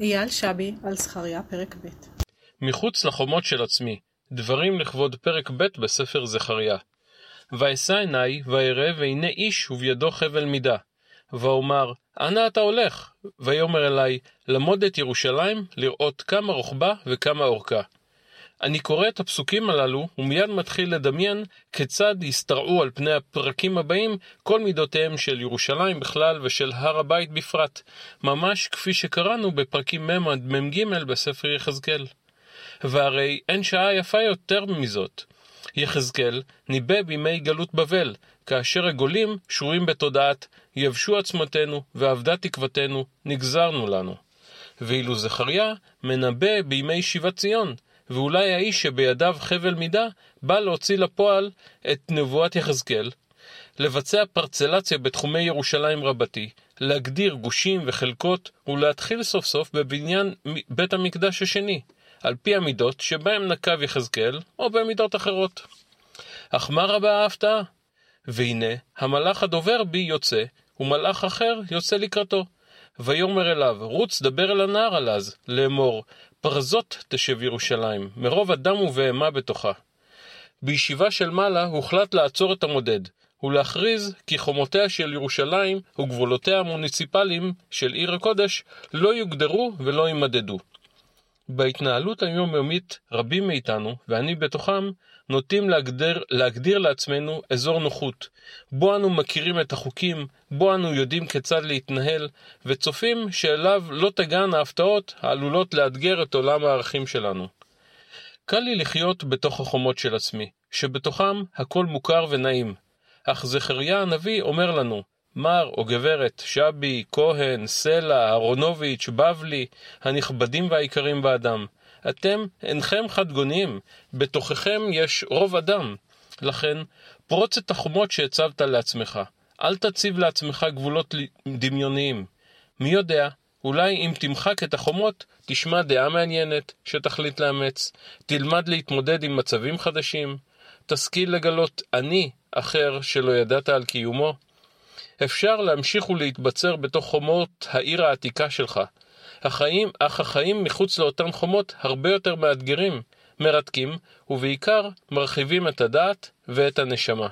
אייל שבי על זכריה, פרק ב'. מחוץ לחומות של עצמי, דברים לכבוד פרק ב' בספר זכריה. ואשא עיניי, ואראה, והנה איש ובידו חבל מידה. ואומר, אנה אתה הולך? ויאמר אלי, למוד את ירושלים, לראות כמה רוחבה וכמה אורכה. אני קורא את הפסוקים הללו, ומיד מתחיל לדמיין כיצד ישתרעו על פני הפרקים הבאים כל מידותיהם של ירושלים בכלל ושל הר הבית בפרט, ממש כפי שקראנו בפרקים מ' עד מ"ג בספר יחזקאל. והרי אין שעה יפה יותר מזאת. יחזקאל ניבא בימי גלות בבל, כאשר הגולים שרויים בתודעת יבשו עצמותינו ואבדה תקוותנו, נגזרנו לנו. ואילו זכריה מנבא בימי שיבת ציון, ואולי האיש שבידיו חבל מידה בא להוציא לפועל את נבואת יחזקאל, לבצע פרצלציה בתחומי ירושלים רבתי, להגדיר גושים וחלקות ולהתחיל סוף סוף בבניין בית המקדש השני, על פי המידות שבהם נקב יחזקאל או במידות אחרות. אך מה רבה ההפתעה? והנה, המלאך הדובר בי יוצא, ומלאך אחר יוצא לקראתו. ויאמר אליו, רוץ דבר אל הנער הלז, לאמור, פרזות תשב ירושלים, מרוב אדם ובהמה בתוכה. בישיבה של מעלה הוחלט לעצור את המודד, ולהכריז כי חומותיה של ירושלים וגבולותיה המוניציפליים של עיר הקודש לא יוגדרו ולא יימדדו. בהתנהלות היומיומית רבים מאיתנו, ואני בתוכם, נוטים להגדיר, להגדיר לעצמנו אזור נוחות, בו אנו מכירים את החוקים, בו אנו יודעים כיצד להתנהל, וצופים שאליו לא תגענה ההפתעות העלולות לאתגר את עולם הערכים שלנו. קל לי לחיות בתוך החומות של עצמי, שבתוכם הכל מוכר ונעים. אך זכריה הנביא אומר לנו, מר או גברת, שבי, כהן, סלע, אהרונוביץ', בבלי, הנכבדים והיקרים באדם. אתם אינכם חדגוניים, בתוככם יש רוב אדם. לכן, פרוץ את החומות שהצבת לעצמך. אל תציב לעצמך גבולות דמיוניים. מי יודע, אולי אם תמחק את החומות, תשמע דעה מעניינת שתחליט לאמץ, תלמד להתמודד עם מצבים חדשים, תשכיל לגלות אני אחר שלא ידעת על קיומו. אפשר להמשיך ולהתבצר בתוך חומות העיר העתיקה שלך. החיים, אך החיים מחוץ לאותן חומות הרבה יותר מאתגרים, מרתקים, ובעיקר מרחיבים את הדעת ואת הנשמה.